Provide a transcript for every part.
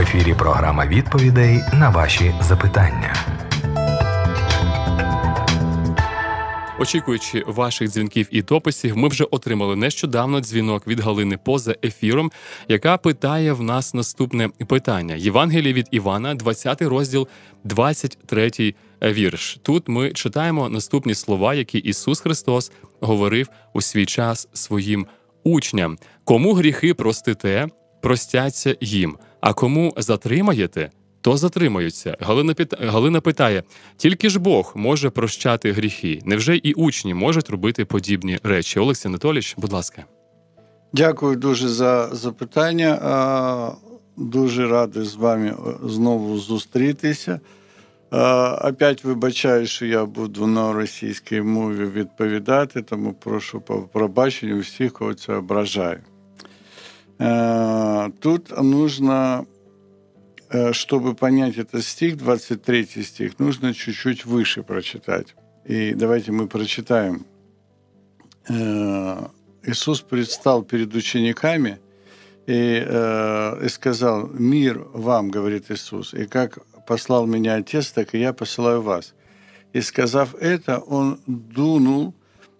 ефірі програма відповідей на ваші запитання. Очікуючи ваших дзвінків і дописів, ми вже отримали нещодавно дзвінок від Галини поза ефіром, яка питає в нас наступне питання: Євангеліє від Івана, 20 розділ, 23 вірш. Тут ми читаємо наступні слова, які Ісус Христос говорив у свій час своїм учням: кому гріхи простите, простяться їм, а кому затримаєте, то затримаються. Галина. Галина питає: тільки ж Бог може прощати гріхи. Невже і учні можуть робити подібні речі? Олексій Анатолійович, будь ласка. Дякую дуже за запитання. Дуже радий з вами знову зустрітися. Опять вибачаю, що я буду на російській мові відповідати, тому прошу пробачення всіх, кого це ображає. Тут нужно Э, чтобы понять этот стих, 23 стих, нужно чуть-чуть выше прочитать. И давайте мы прочитаем. Э, Иисус предстал перед учениками и, э, и сказал, «Мир вам, — говорит Иисус, — и как послал меня Отец, так и я посылаю вас». И сказав это, Он дунул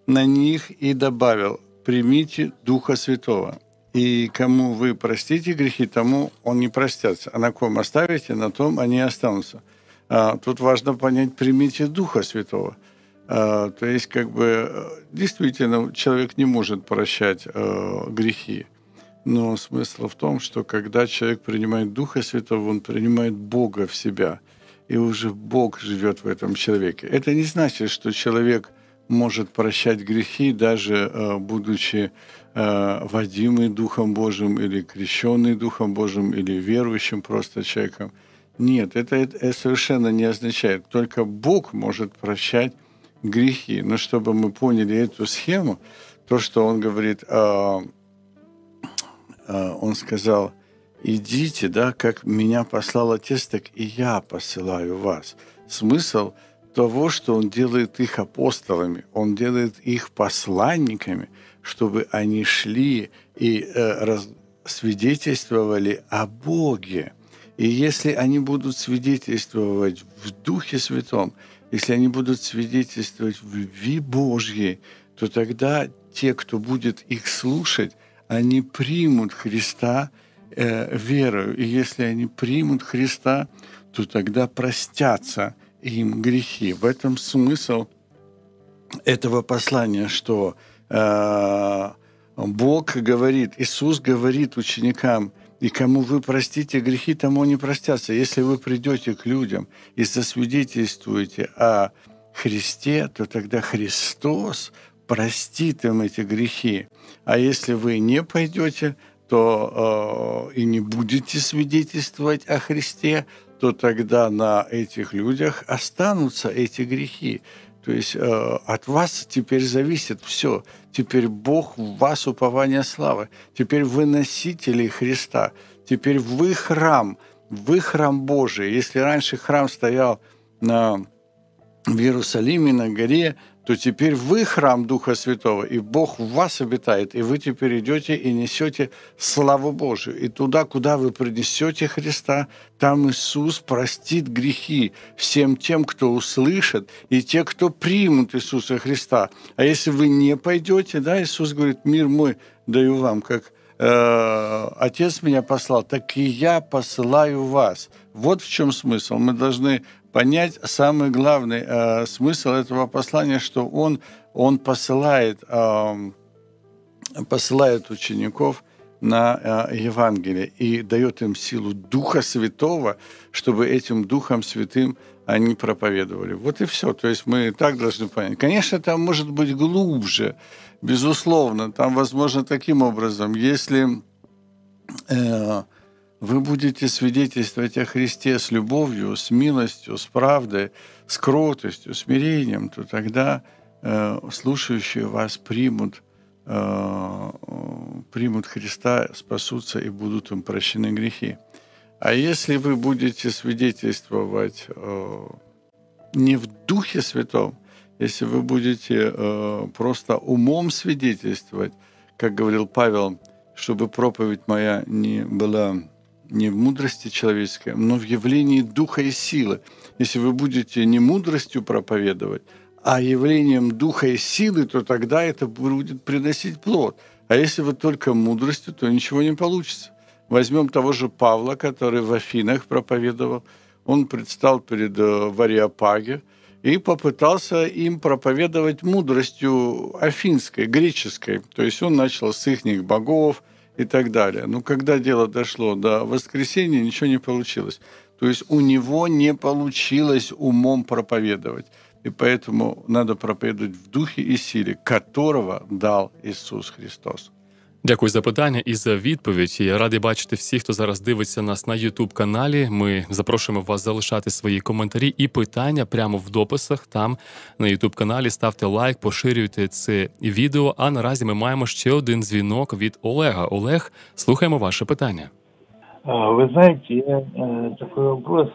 на них и добавил, «Примите Духа Святого». И кому вы простите грехи, тому он не простятся. А на ком оставите, на том они останутся. А, тут важно понять, примите Духа Святого. А, то есть, как бы, действительно, человек не может прощать а, грехи. Но смысл в том, что когда человек принимает Духа Святого, он принимает Бога в себя. И уже Бог живет в этом человеке. Это не значит, что человек может прощать грехи, даже будучи Э, водимый Духом Божьим или крещенный Духом Божьим или верующим просто человеком. Нет, это, это совершенно не означает. Только Бог может прощать грехи. Но чтобы мы поняли эту схему, то, что он говорит, э, э, он сказал, идите, да, как меня послал Отец, так и я посылаю вас. Смысл того, что он делает их апостолами, он делает их посланниками – чтобы они шли и э, свидетельствовали о Боге. И если они будут свидетельствовать в Духе Святом, если они будут свидетельствовать в любви Божьей, то тогда те, кто будет их слушать, они примут Христа э, верою. И если они примут Христа, то тогда простятся им грехи. В этом смысл этого послания, что Бог говорит, Иисус говорит ученикам, и кому вы простите грехи, тому не простятся. Если вы придете к людям и засвидетельствуете о Христе, то тогда Христос простит им эти грехи. А если вы не пойдете, то э, и не будете свидетельствовать о Христе, то тогда на этих людях останутся эти грехи. То есть э, от вас теперь зависит все. Теперь Бог в вас упование славы. Теперь вы носители Христа. Теперь вы храм, вы храм Божий. Если раньше храм стоял на, в Иерусалиме на горе, то теперь вы храм Духа Святого, и Бог в вас обитает, и вы теперь идете и несете славу Божию. И туда, куда вы принесете Христа, там Иисус простит грехи всем тем, кто услышит, и те, кто примут Иисуса Христа. А если вы не пойдете, да, Иисус говорит, мир мой даю вам, как Отец меня послал, так и я посылаю вас. Вот в чем смысл. Мы должны понять самый главный э, смысл этого послания, что он, он посылает, э, посылает учеников на э, Евангелие и дает им силу Духа Святого, чтобы этим Духом Святым они проповедовали. Вот и все. То есть мы так должны понять. Конечно, там может быть глубже, безусловно. Там, возможно, таким образом, если э, вы будете свидетельствовать о Христе с любовью, с милостью, с правдой, с кротостью, смирением, то тогда э, слушающие вас примут, примут Христа, спасутся и будут им прощены грехи. А если вы будете свидетельствовать э, не в Духе Святом, если вы будете э, просто умом свидетельствовать, как говорил Павел, чтобы проповедь моя не была не в мудрости человеческой, но в явлении духа и силы. Если вы будете не мудростью проповедовать, а явлением духа и силы, то тогда это будет приносить плод. А если вы только мудростью, то ничего не получится. Возьмем того же Павла, который в Афинах проповедовал. Он предстал перед э, Вариапаге и попытался им проповедовать мудростью афинской, греческой. То есть он начал с их богов и так далее. Но когда дело дошло до воскресения, ничего не получилось. То есть у него не получилось умом проповедовать. И поэтому надо проповедовать в духе и силе, которого дал Иисус Христос. Дякую за питання і за відповідь. Я радий бачити всіх, хто зараз дивиться нас на youtube каналі. Ми запрошуємо вас залишати свої коментарі і питання прямо в дописах. Там на youtube каналі ставте лайк, поширюйте це відео. А наразі ми маємо ще один дзвінок від Олега. Олег, слухаємо ваше питання. Ви знаєте, я э, такой вопрос.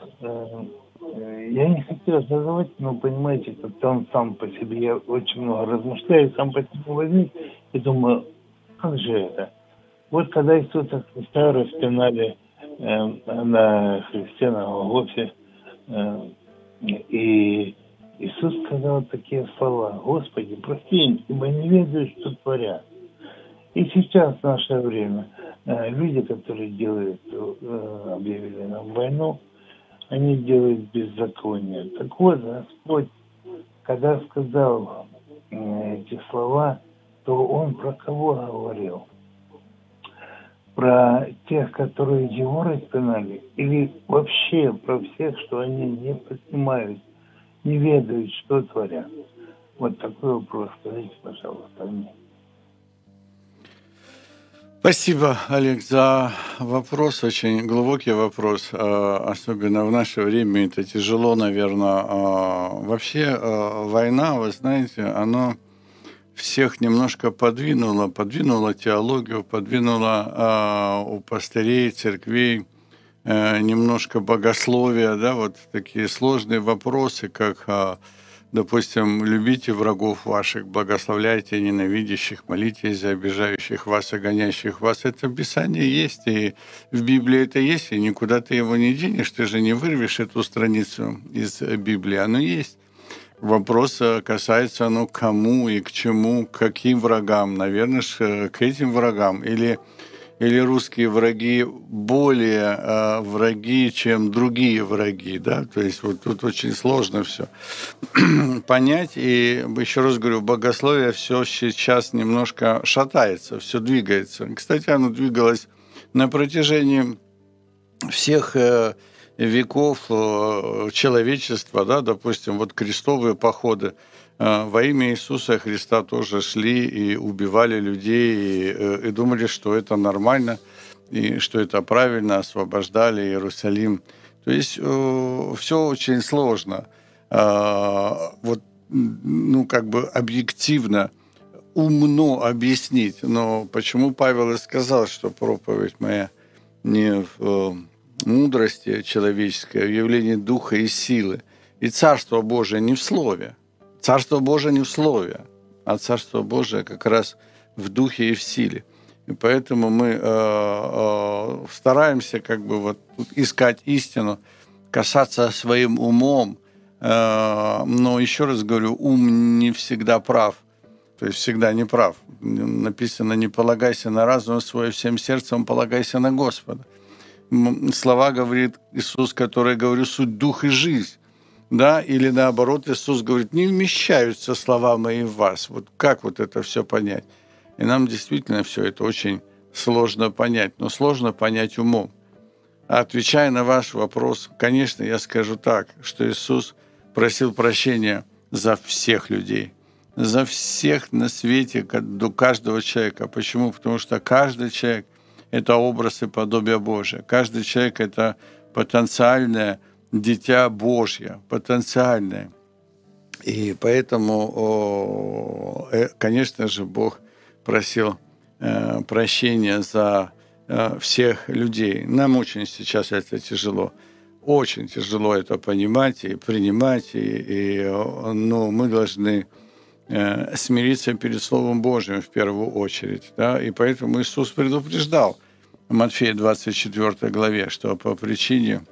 Я не хотел задавать, но понимаете, как он сам по себе, я очень много размышляю, сам по себе возник и думаю, как же это? Вот когда Иисуса Христа распинали э, на Христе, на Голгофе, э, и Иисус сказал такие слова, «Господи, прости, ибо не ведаю, что творят». И сейчас, в наше время, э, люди, которые делают, э, объявили нам войну, они делают беззаконие. Так вот, Господь, когда сказал э, эти слова, то он про кого говорил? Про тех, которые его распинали? Или вообще про всех, что они не понимают, не ведают, что творят? Вот такой вопрос. Скажите, пожалуйста, мне. Спасибо, Олег, за вопрос, очень глубокий вопрос. А, особенно в наше время это тяжело, наверное. А, вообще а, война, вы знаете, она всех немножко подвинула, подвинула теологию, подвинула у пастырей, церквей э, немножко богословия, да, вот такие сложные вопросы, как Допустим, любите врагов ваших, благословляйте ненавидящих, молитесь за обижающих вас и гонящих вас. Это в есть, и в Библии это есть, и никуда ты его не денешь, ты же не вырвешь эту страницу из Библии, оно есть. Вопрос касается, ну, кому и к чему, к каким врагам. Наверное, к этим врагам. Или или русские враги более э, враги, чем другие враги, да, то есть вот тут очень сложно все понять, и еще раз говорю, богословие все сейчас немножко шатается, все двигается. Кстати, оно двигалось на протяжении всех э, веков э, человечества, да, допустим, вот крестовые походы, во имя Иисуса Христа тоже шли и убивали людей, и, э, и думали, что это нормально, и что это правильно, освобождали Иерусалим. То есть э, все очень сложно. Э, вот, ну, как бы объективно, умно объяснить. Но почему Павел и сказал, что проповедь моя не в э, мудрости человеческой, а в явлении духа и силы. И Царство Божие не в слове, Царство Божие не в а Царство Божие как раз в духе и в силе. И поэтому мы э, э, стараемся как бы вот искать истину, касаться своим умом. Э, но еще раз говорю, ум не всегда прав. То есть всегда не прав. Написано, не полагайся на разум свой, всем сердцем полагайся на Господа. Слова говорит Иисус, которые говорю, суть дух и жизнь да, или наоборот, Иисус говорит, не вмещаются слова мои в вас. Вот как вот это все понять? И нам действительно все это очень сложно понять, но сложно понять умом. А отвечая на ваш вопрос, конечно, я скажу так, что Иисус просил прощения за всех людей, за всех на свете, до каждого человека. Почему? Потому что каждый человек – это образ и подобие Божие. Каждый человек – это потенциальное дитя Божье, потенциальное. И поэтому, э, конечно же, Бог просил э, прощения за э, всех людей. Нам очень сейчас это тяжело. Очень тяжело это понимать и принимать. И, и, но мы должны смириться перед Словом Божьим в первую очередь. Да? И поэтому Иисус предупреждал Матфея 24 главе, что по причине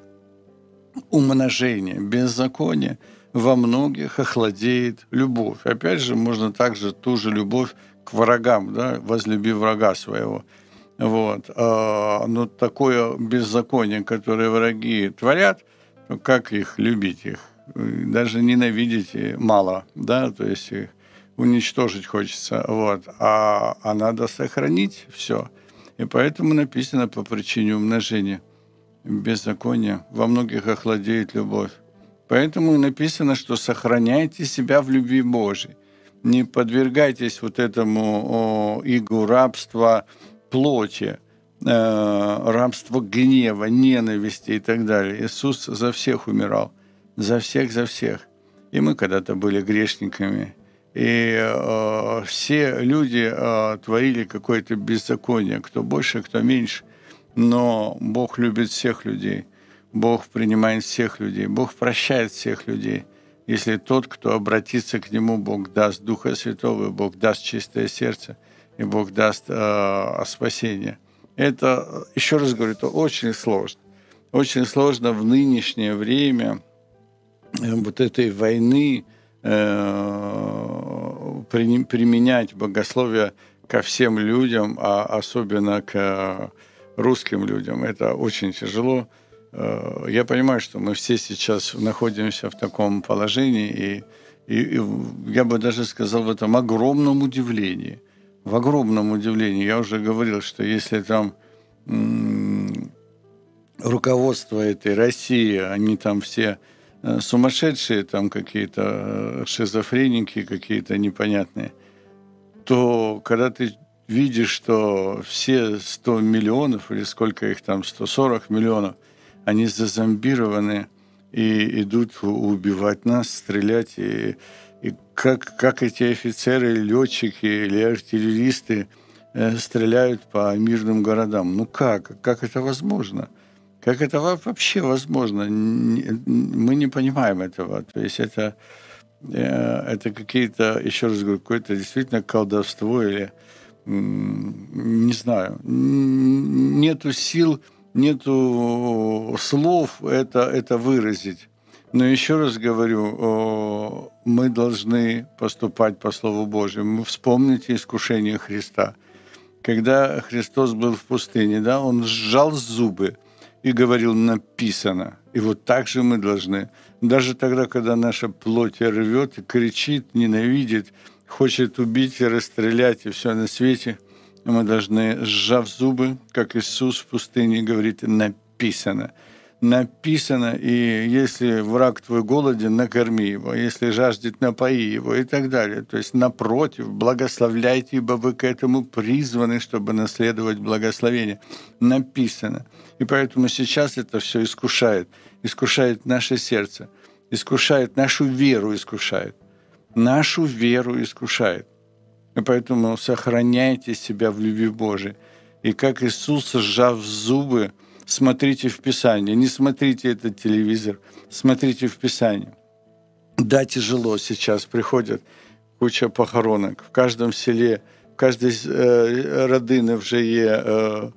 умножения беззакония во многих охладеет любовь. Опять же, можно также ту же любовь к врагам, да, возлюби врага своего. Вот. А, но такое беззаконие, которое враги творят, как их любить их? Даже ненавидеть мало, да, то есть их уничтожить хочется, вот. А, а надо сохранить все. И поэтому написано по причине умножения беззакония во многих охладеет любовь. Поэтому написано, что сохраняйте себя в любви Божией. Не подвергайтесь вот этому о, игу рабства плоти, э, рабства гнева, ненависти и так далее. Иисус за всех умирал. За всех, за всех. И мы когда-то были грешниками. И э, все люди э, творили какое-то беззаконие, кто больше, кто меньше. Но Бог любит всех людей. Бог принимает всех людей. Бог прощает всех людей. Если тот, кто обратится к Нему, Бог даст Духа Святого, Бог даст чистое сердце, и Бог даст э, спасение. Это, еще раз говорю, это очень сложно. Очень сложно в нынешнее время э, вот этой войны э, применять богословие ко всем людям, а особенно к русским людям. Это очень тяжело. Э, я понимаю, что мы все сейчас находимся в таком положении, и, и, и я бы даже сказал в этом огромном удивлении. В огромном удивлении. Я уже говорил, что если там руководство этой России, они там все э, сумасшедшие, там какие-то э, шизофреники, какие-то непонятные, то когда ты видишь, что все 100 миллионов, или сколько их там, 140 миллионов, они зазомбированы и идут убивать нас, стрелять. И, и как, как эти офицеры, летчики или артиллеристы э, стреляют по мирным городам. Ну как? Как это возможно? Как это вообще возможно? Мы не понимаем этого. То есть это, э, это какие-то, еще раз говорю, какое-то действительно колдовство или не знаю, нету сил, нету слов это, это выразить. Но еще раз говорю, мы должны поступать по Слову Божьему. Вспомните искушение Христа. Когда Христос был в пустыне, да, Он сжал зубы и говорил «написано». И вот так же мы должны. Даже тогда, когда наша плоть рвет и кричит, ненавидит – хочет убить и расстрелять и все на свете, мы должны, сжав зубы, как Иисус в пустыне говорит, написано. Написано, и если враг твой голоден, накорми его, если жаждет, напои его и так далее. То есть, напротив, благословляйте, ибо вы к этому призваны, чтобы наследовать благословение. Написано. И поэтому сейчас это все искушает. Искушает наше сердце, искушает нашу веру, искушает нашу веру искушает. И поэтому сохраняйте себя в любви Божией. И как Иисус, сжав зубы, смотрите в Писание. Не смотрите этот телевизор, смотрите в Писание. Да, тяжело сейчас приходят куча похоронок. В каждом селе, в каждой э, родине вже є э,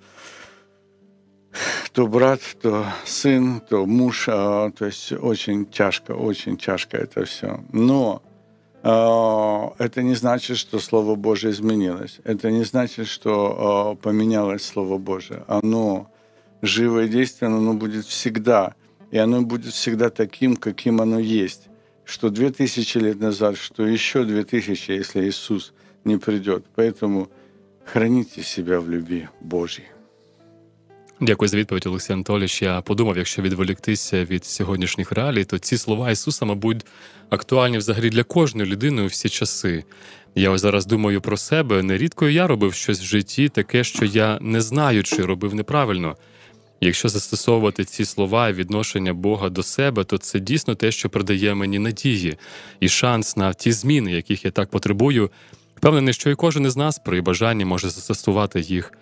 то брат, то сын, то муж. Э, то есть очень тяжко, очень тяжко это все. Но это не значит, что Слово Божие изменилось. Это не значит, что а, поменялось Слово Божие. Оно живо и действенно, оно будет всегда. И оно будет всегда таким, каким оно есть. Что две тысячи лет назад, что еще две тысячи, если Иисус не придет. Поэтому храните себя в любви Божьей. Дякую за відповідь, Олексій Анатолійович. Я подумав, якщо відволіктися від сьогоднішніх реалій, то ці слова Ісуса, мабуть, актуальні взагалі для кожної людини у всі часи. Я ось зараз думаю про себе. Нерідко я робив щось в житті, таке, що я не знаю, чи робив неправильно. Якщо застосовувати ці слова і відношення Бога до себе, то це дійсно те, що придає мені надії і шанс на ті зміни, яких я так потребую. Впевнений, що і кожен із нас при бажанні може застосувати їх.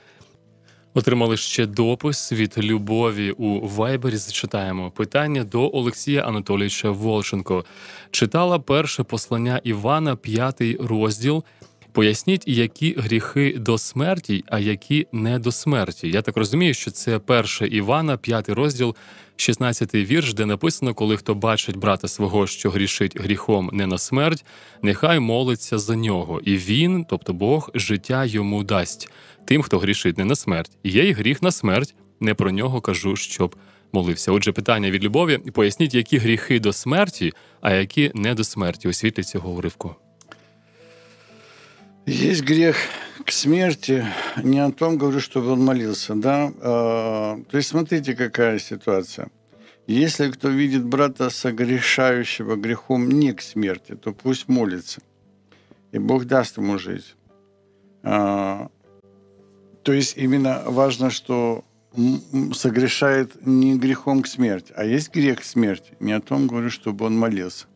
Отримали ще допис від Любові у Вайбері. Зачитаємо питання до Олексія Анатолійовича Волченко. Читала перше послання Івана, п'ятий розділ. Поясніть, які гріхи до смерті, а які не до смерті. Я так розумію, що це перше Івана, п'ятий розділ, 16 вірш, де написано, коли хто бачить брата свого, що грішить гріхом не на смерть, нехай молиться за нього, і він, тобто Бог, життя йому дасть тим, хто грішить не на смерть. Є й гріх на смерть. Не про нього кажу, щоб молився. Отже, питання від любові. Поясніть, які гріхи до смерті, а які не до смерті у світлі цього уривку. Есть грех к смерти. Не о том говорю, чтобы он молился, да. А, то есть смотрите, какая ситуация. Если кто видит брата согрешающего грехом не к смерти, то пусть молится, и Бог даст ему жизнь. то есть именно важно, что согрешает не грехом к смерти, а есть грех к смерти. Не о том говорю, чтобы он молился.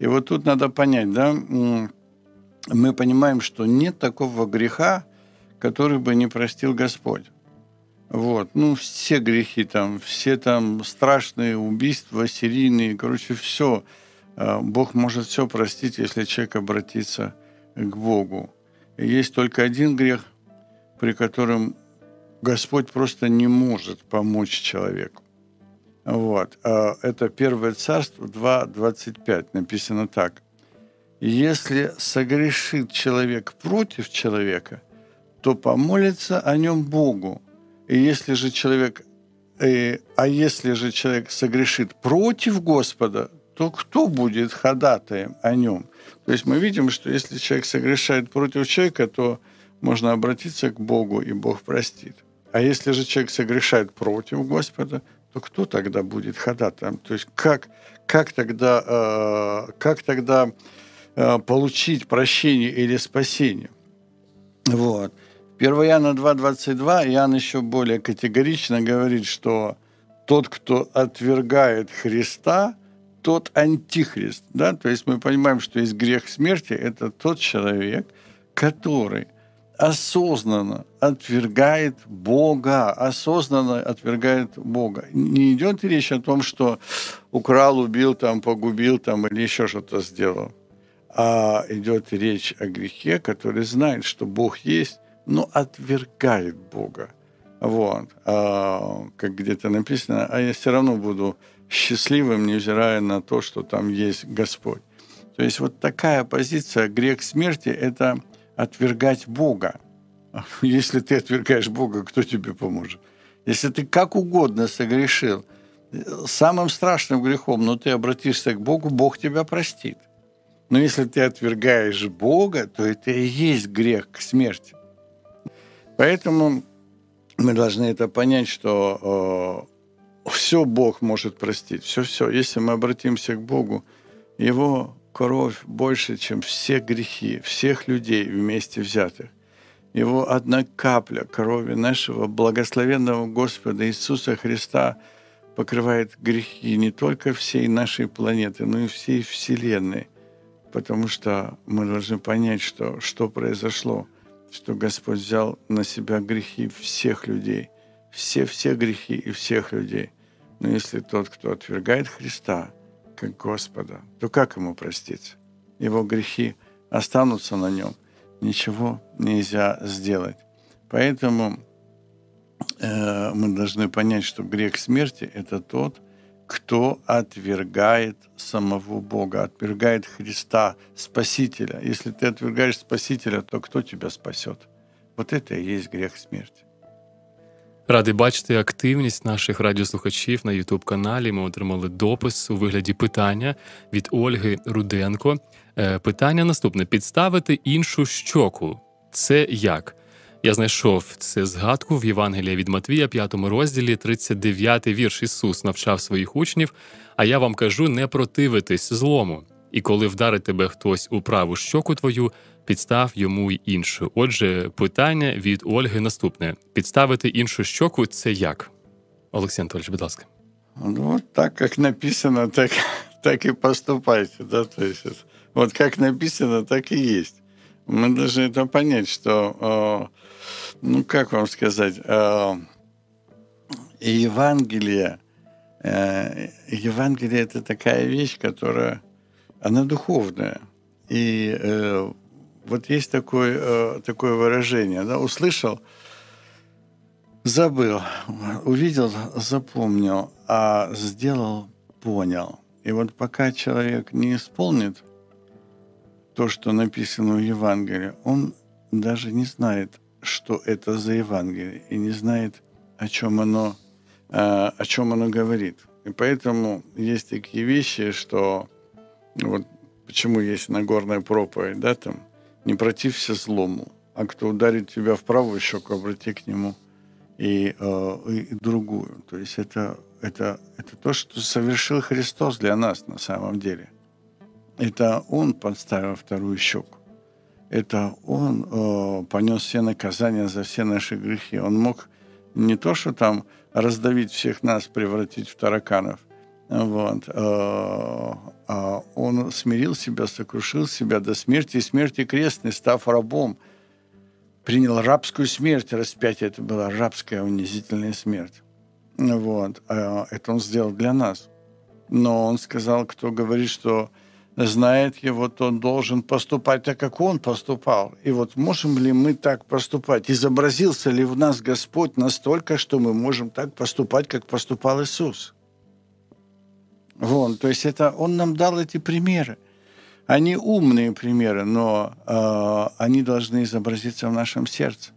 И вот тут надо понять, да, мы понимаем, что нет такого греха, который бы не простил Господь. Вот. Ну, все грехи там, все там страшные убийства, серийные, короче, все. А, Бог может все простить, если человек обратится к Богу. Есть только один грех, при котором Господь просто не может помочь человеку. Вот. А это Первое Царство 2.25. Написано так. Если согрешит человек против человека, то помолится о нем Богу. И если же человек, э, а если же человек согрешит против Господа, то кто будет ходатаем о нем? То есть мы видим, что если человек согрешает против человека, то можно обратиться к Богу, и Бог простит. А если же человек согрешает против Господа, то кто тогда будет ходатаем? То есть как, как тогда, э, как тогда э, получить прощение или спасение? Вот. 1 Иоанна 2.22 Иоанн еще более категорично говорит, что тот, кто отвергает Христа, тот антихрист. Да? То есть мы понимаем, что есть грех смерти, это тот человек, который осознанно отвергает Бога, осознанно отвергает Бога. Не идет речь о том, что украл, убил, там, погубил там, или еще что-то сделал. А идет речь о грехе, который знает, что Бог есть, но отвергает Бога. Вот. А, как где-то написано, а я все равно буду счастливым, невзирая на то, что там есть Господь. То есть вот такая позиция, грех смерти – это – отвергать Бога. Если ты отвергаешь Бога, кто тебе поможет? Если ты как угодно согрешил, самым страшным грехом, но ты обратишься к Богу, Бог тебя простит. Но если ты отвергаешь Бога, то это и есть грех к смерти. Поэтому мы должны это понять, что э, все Бог может простить, все-все. Если мы обратимся к Богу, Его кровь больше, чем все грехи всех людей вместе взятых. Его одна капля крови нашего благословенного Господа Иисуса Христа покрывает грехи не только всей нашей планеты, но и всей Вселенной. Потому что мы должны понять, что, что произошло, что Господь взял на себя грехи всех людей, все-все грехи и всех людей. Но если тот, кто отвергает Христа – как Господа, то как ему простить? Его грехи останутся на нем. Ничего нельзя сделать. Поэтому э, мы должны понять, что грех смерти – это тот, кто отвергает самого Бога, отвергает Христа, Спасителя. Если ты отвергаешь Спасителя, то кто тебя спасет? Вот это и есть грех смерти. Радий бачити активність наших радіослухачів на Ютуб каналі. Ми отримали допис у вигляді питання від Ольги Руденко. Е, питання наступне: підставити іншу щоку. Це як? Я знайшов це згадку в Євангелії від Матвія, 5 розділі, 39 вірш. Ісус навчав своїх учнів. А я вам кажу: не противитись злому. І коли вдарить тебе хтось у праву щоку твою, підстав йому й іншу. Отже, питання від Ольги наступне: підставити іншу щоку це як? Олексій Анатольевич, будь ласка. Ну, так как написано, так, так и поступайте. Да? То есть, вот как написано, так и есть. Мы должны это понять, что, э, ну, как вам сказать, э, Евангелие, э, Евангелие – это такая вещь, которая, она духовная. И Вот есть такое, э, такое выражение, да, услышал, забыл, увидел, запомнил, а сделал, понял. И вот пока человек не исполнит то, что написано в Евангелии, он даже не знает, что это за Евангелие, и не знает, о чем оно, э, о чем оно говорит. И поэтому есть такие вещи, что вот почему есть Нагорная проповедь, да, там, не протився злому, а кто ударит тебя в правую щеку, обрати к нему и, э, и другую. То есть это, это, это то, что совершил Христос для нас на самом деле. Это Он подставил вторую щеку. Это Он э, понес все наказания за все наши грехи. Он мог не то, что там раздавить всех нас, превратить в тараканов. Вот. Э, он смирил себя, сокрушил себя до смерти, и смерти крестной, став рабом. Принял рабскую смерть, распятие это была рабская унизительная смерть. Вот. А это он сделал для нас. Но он сказал, кто говорит, что знает его, то он должен поступать так, как он поступал. И вот можем ли мы так поступать? Изобразился ли в нас Господь настолько, что мы можем так поступать, как поступал Иисус? Вон, то есть это он нам дал эти примеры. Они умные примеры, но э, они должны изобразиться в нашем сердце.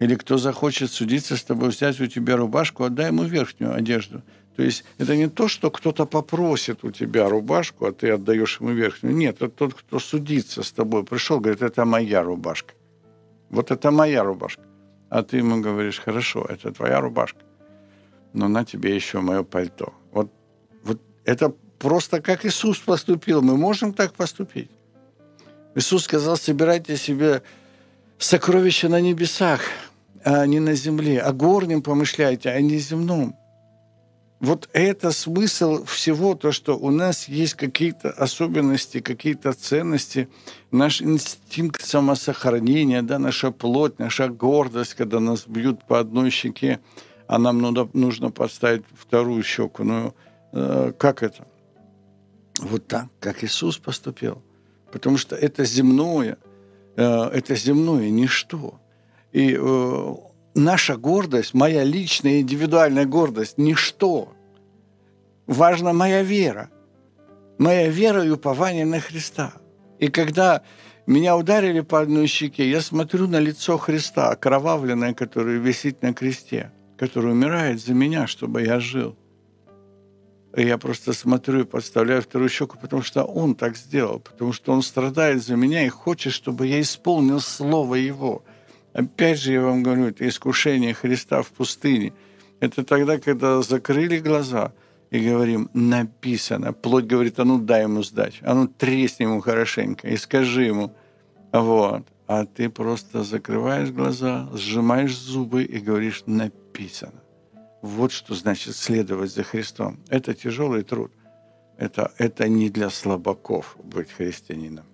Или кто захочет судиться с тобой, взять у тебя рубашку, отдай ему верхнюю одежду – то есть это не то, что кто-то попросит у тебя рубашку, а ты отдаешь ему верхнюю. Нет, это тот, кто судится с тобой, пришел, говорит, это моя рубашка. Вот это моя рубашка. А ты ему говоришь, хорошо, это твоя рубашка, но на тебе еще мое пальто. Вот, это просто как Иисус поступил. Мы можем так поступить. Иисус сказал, собирайте себе сокровища на небесах, а не на земле. О горнем помышляйте, а не земном вот это смысл всего, то, что у нас есть какие-то особенности, какие-то ценности, наш инстинкт самосохранения, да, наша плоть, наша гордость, когда нас бьют по одной щеке, а нам нужно, подставить вторую щеку. Ну, э, как это? Вот так, как Иисус поступил. Потому что это земное, э, это земное ничто. И э, наша гордость, моя личная индивидуальная гордость – ничто. Важна моя вера. Моя вера и упование на Христа. И когда меня ударили по одной щеке, я смотрю на лицо Христа, окровавленное, которое висит на кресте, который умирает за меня, чтобы я жил. Я просто смотрю и подставляю вторую щеку, потому что Он так сделал, потому что Он страдает за меня и хочет, чтобы я исполнил Слово Его – Опять же, я вам говорю, это искушение Христа в пустыне. Это тогда, когда закрыли глаза и говорим, написано. Плоть говорит, а ну дай ему сдачу, а ну тресни ему хорошенько и скажи ему. Вот. А ты просто закрываешь глаза, сжимаешь зубы и говоришь, написано. Вот что значит следовать за Христом. Это тяжелый труд. Это, это не для слабаков быть христианином.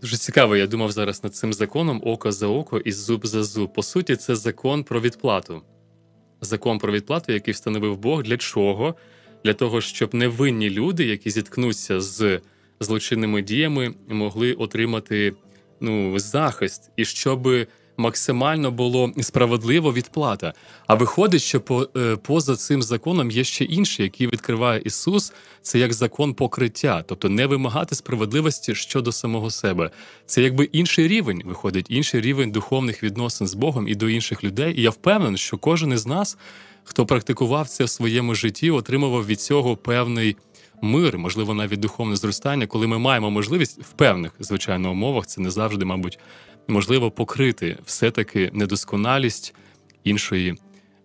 Дуже цікаво, я думав зараз над цим законом око за око і зуб за зуб. По суті, це закон про відплату. Закон про відплату, який встановив Бог. Для чого? Для того, щоб невинні люди, які зіткнуться з злочинними діями, могли отримати ну, захист, і щоб максимально було справедливо відплата. А виходить, що по, е, поза цим законом є ще інший, який відкриває Ісус, це як закон покриття, тобто не вимагати справедливості щодо самого себе. Це якби інший рівень, виходить, інший рівень духовних відносин з Богом і до інших людей. І я впевнений, що кожен із нас, хто практикував це в своєму житті, отримував від цього певний. Мир, можливо, навіть духовне зростання, коли ми маємо можливість в певних звичайно умовах, це не завжди, мабуть, можливо покрити все-таки недосконалість іншої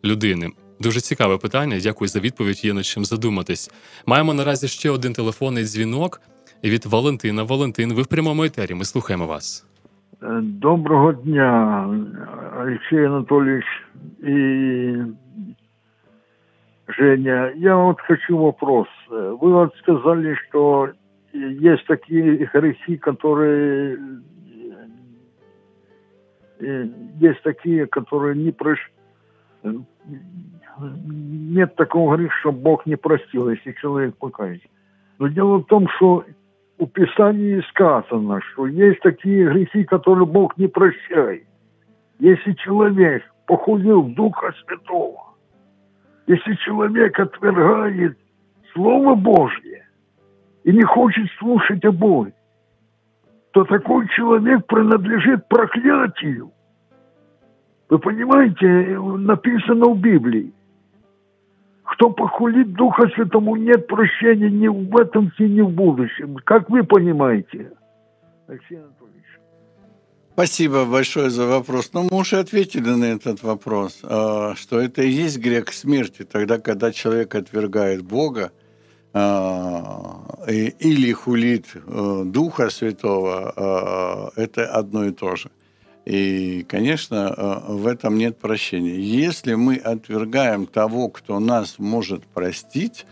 людини. Дуже цікаве питання. Дякую за відповідь. Є над чим задуматись. Маємо наразі ще один телефонний дзвінок від Валентина. Валентин, ви в прямому етері. Ми слухаємо вас. Е, доброго дня, Алексей Анатольевич и Женя. Я вот хочу вопрос. Вы вот сказали, что есть такие грехи, которые есть такие, которые не прош... Нет такого греха, что Бог не простил, если человек покается. Но дело в том, что у Писании сказано, что есть такие грехи, которые Бог не прощает. Если человек похулил Духа Святого, если человек отвергает Слово Божье и не хочет слушать о Боге, то такой человек принадлежит проклятию. Вы понимаете, написано в Библии. Кто похулит Духа Святому, нет прощения ни в этом, ни в будущем. Как вы понимаете, Алексей Анатольевич? Спасибо большое за вопрос. Ну, мы уже ответили на этот вопрос, а, что это и есть грех смерти, тогда, когда человек отвергает Бога или хулит э, Духа Святого, а, это одно и то же. И, конечно, э, в этом нет прощения. Если мы отвергаем того, кто нас может простить,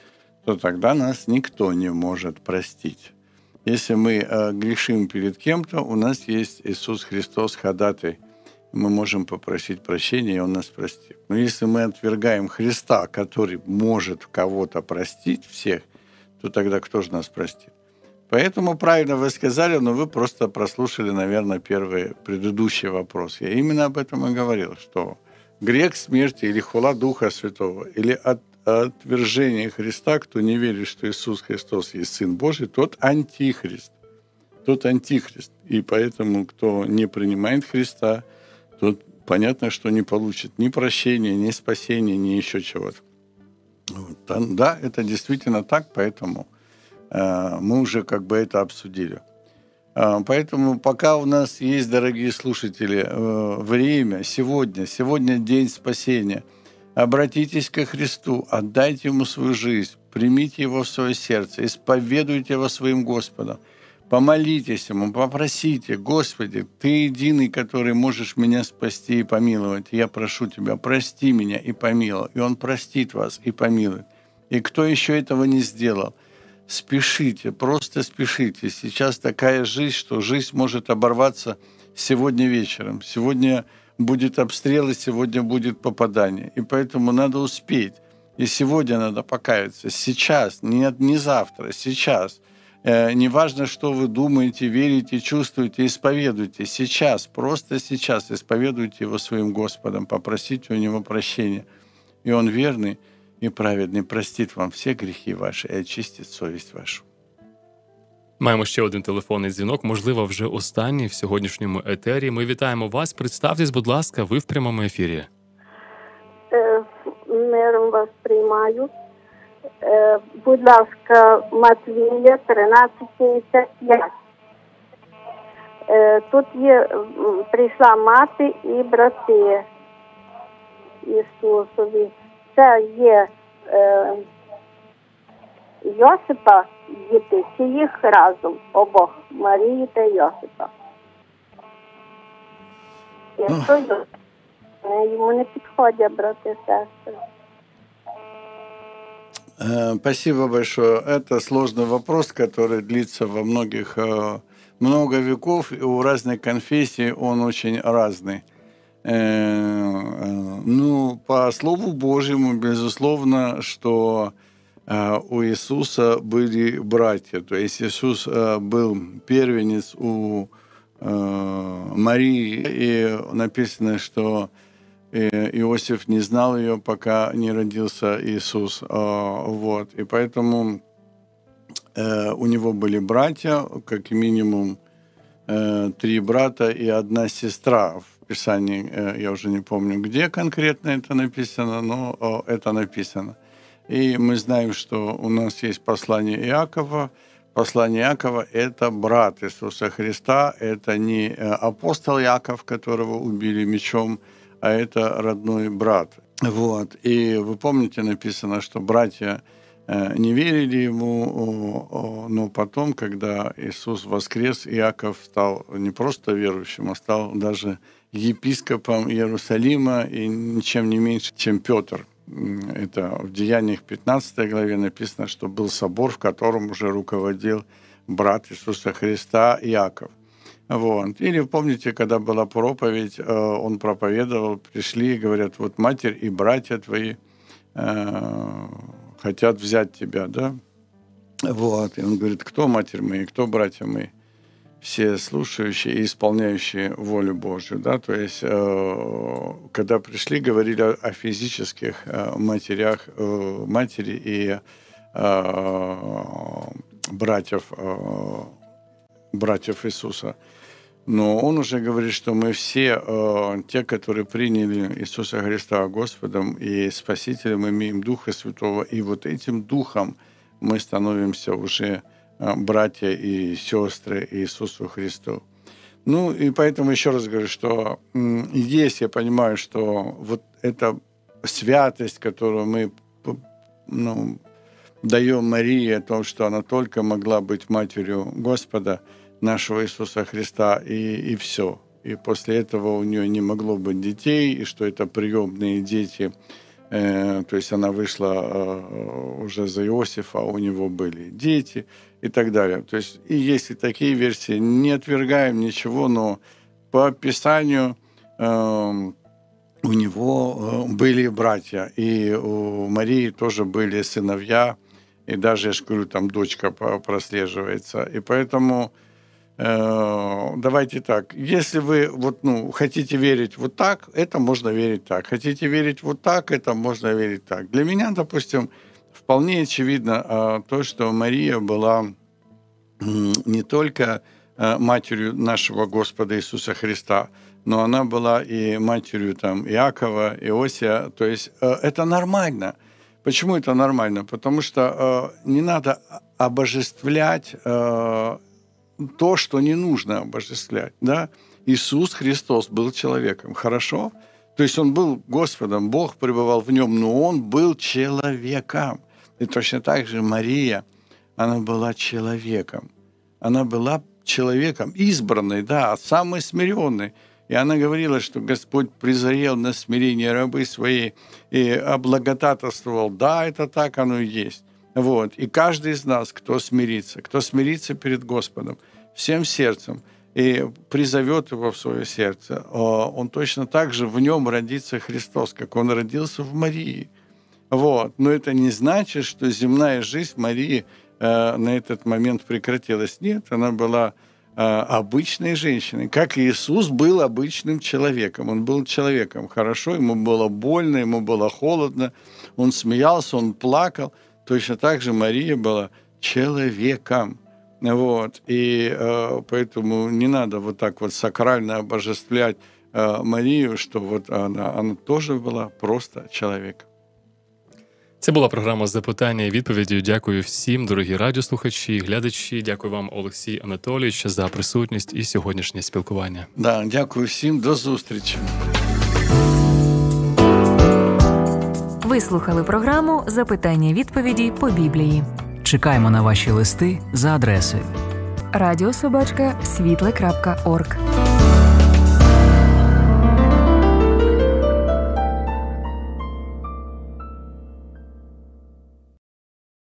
то тогда нас никто не может простить. Если мы э, грешим перед кем-то, у нас есть Иисус Христос ходатай. Мы можем попросить прощения, и Он нас простит. Но если мы отвергаем Христа, который может кого-то простить всех, то тогда кто же нас простит? Поэтому правильно вы сказали, но вы просто прослушали, наверное, первый предыдущий вопрос. Я именно об этом и говорил, что грех смерти или хула Духа Святого, или от, отвержение Христа, кто не верит, что Иисус Христос есть Сын Божий, тот антихрист. Тот антихрист. И поэтому, кто не принимает Христа, тот понятно, что не получит ни прощения, ни спасения, ни еще чего-то. Вот. Да, это действительно так, поэтому Э, мы уже как бы это обсудили. Э, поэтому пока у нас есть, дорогие слушатели, э, время, сегодня, сегодня день спасения, обратитесь ко Христу, отдайте Ему свою жизнь, примите Его в свое сердце, исповедуйте Его своим Господом, помолитесь Ему, попросите, Господи, Ты единый, который можешь меня спасти и помиловать. Я прошу Тебя, прости меня и помилуй. И Он простит вас и помилует. И кто еще этого не сделал – спешите, просто спешите. Сейчас такая жизнь, что жизнь может оборваться сегодня вечером. Сегодня будет обстрел, и сегодня будет попадание. И поэтому надо успеть. И сегодня надо покаяться. Сейчас, не, не завтра, сейчас. Э, неважно, что вы думаете, верите, чувствуете, исповедуйте. Сейчас, просто сейчас исповедуйте его своим Господом, попросите у него прощения. И он верный, и праведний простить вам всі гріхи ваші і очистить совість вашу. Маємо ще один телефонний дзвінок, можливо, вже останній в сьогоднішньому етері. Ми вітаємо вас. Представтесь, будь ласка, ви в прямому ефірі. Е, миром вас приймаю. Е, будь ласка, Матвія 1355. Е, тут є прийшла мати і брати Ісусові це є е, Йосипа діти, чи їх разом обох Марії та Йосипа. Якщо Йосип, йому не підходять брати сестри. Спасибо большое. Это сложный вопрос, который длится во многих много веков, и у разных конфессий он очень разный. Э, э, ну, по Слову Божьему, безусловно, что э, у Иисуса были братья. То есть Иисус был первенец у Марии, и написано, что Иосиф не знал ее, пока не родился Иисус. Вот. И поэтому у него были братья, как минимум три брата и одна сестра. Писании, э, я уже не помню, где конкретно это написано, но это написано. И мы знаем, что у нас есть послание Иакова. Послание Иакова – это брат Иисуса Христа, это не э, апостол Иаков, которого убили мечом, а это родной брат. Вот. И вы помните, написано, что братья э, не верили ему, но потом, когда Иисус воскрес, Иаков стал не просто верующим, а стал даже епископом Иерусалима и ничем не меньше, чем Петр. Это в Деяниях 15 главе написано, что был собор, в котором уже руководил брат Иисуса Христа Иаков. Вот. Или помните, когда была проповедь, э, он проповедовал, пришли и говорят, вот матерь и братья твои э, хотят взять тебя, да? Вот. И он говорит, кто матерь моя, кто братья мои? Все слушающие и исполняющие волю Божью. Да? То есть, э, когда пришли, говорили о физических э, матерях, э, матери и э, братьев, э, братьев Иисуса. Но он уже говорит, что мы все, э, те, которые приняли Иисуса Христа Господом и Спасителем, имеем Духа Святого, и вот этим Духом мы становимся уже э, братья и сестры Иисусу Христу. Ну, и поэтому еще раз говорю, что есть, я понимаю, что вот эта святость, которую мы ну, даем Марии, о том, что она только могла быть матерью Господа – нашего Иисуса Христа, и, и все. И после этого у нее не могло быть детей, и что это приемные дети. Э, то есть она вышла э, уже за Иосифа, а у него были дети и так далее. То есть и есть такие версии. Не отвергаем ничего, но по описанию э, у него э, были братья, и у Марии тоже были сыновья, и даже, я же говорю, там дочка прослеживается. И поэтому давайте так, если вы вот, ну, хотите верить вот так, это можно верить так. Хотите верить вот так, это можно верить так. Для меня, допустим, вполне очевидно э, то, что Мария была не только э, матерью нашего Господа Иисуса Христа, но она была и матерью там Иакова, Иосия. То есть это нормально. Почему это нормально? Потому что не надо обожествлять то, что не нужно обожествлять. Да? Иисус Христос был человеком. Хорошо? То есть он был Господом, Бог пребывал в нем, но он был человеком. И точно так же Мария, она была человеком. Она была человеком, избранной, да, самой смиренной. И она говорила, что Господь призрел на смирение рабы своей и облагодатствовал. Да, это так оно и есть. Вот. И каждый из нас, кто смирится, кто смирится перед Господом – всем сердцем и призовет его в свое сердце, он точно так же в нем родится Христос, как он родился в Марии. Вот. Но это не значит, что земная жизнь Марии э, на этот момент прекратилась. Нет, она была э, обычной женщиной, как Иисус был обычным человеком. Он был человеком хорошо, ему было больно, ему было холодно, он смеялся, он плакал. Точно так же Мария была человеком. Вот. И э, поэтому не надо вот так вот сакрально обожествлять э, Марию, что вот она, она тоже была просто человек. Це була програма запитання і відповіді. Дякую всім, дорогі радіослухачі, глядачі. Дякую вам, Олексій Анатолійович, за присутність і сьогоднішнє спілкування. Да, дякую всім, до зустрічі. Ви слухали програму Запитання відповіді по Біблії. Чекаємо на ваші листи за адресою радіособачка світле.орг.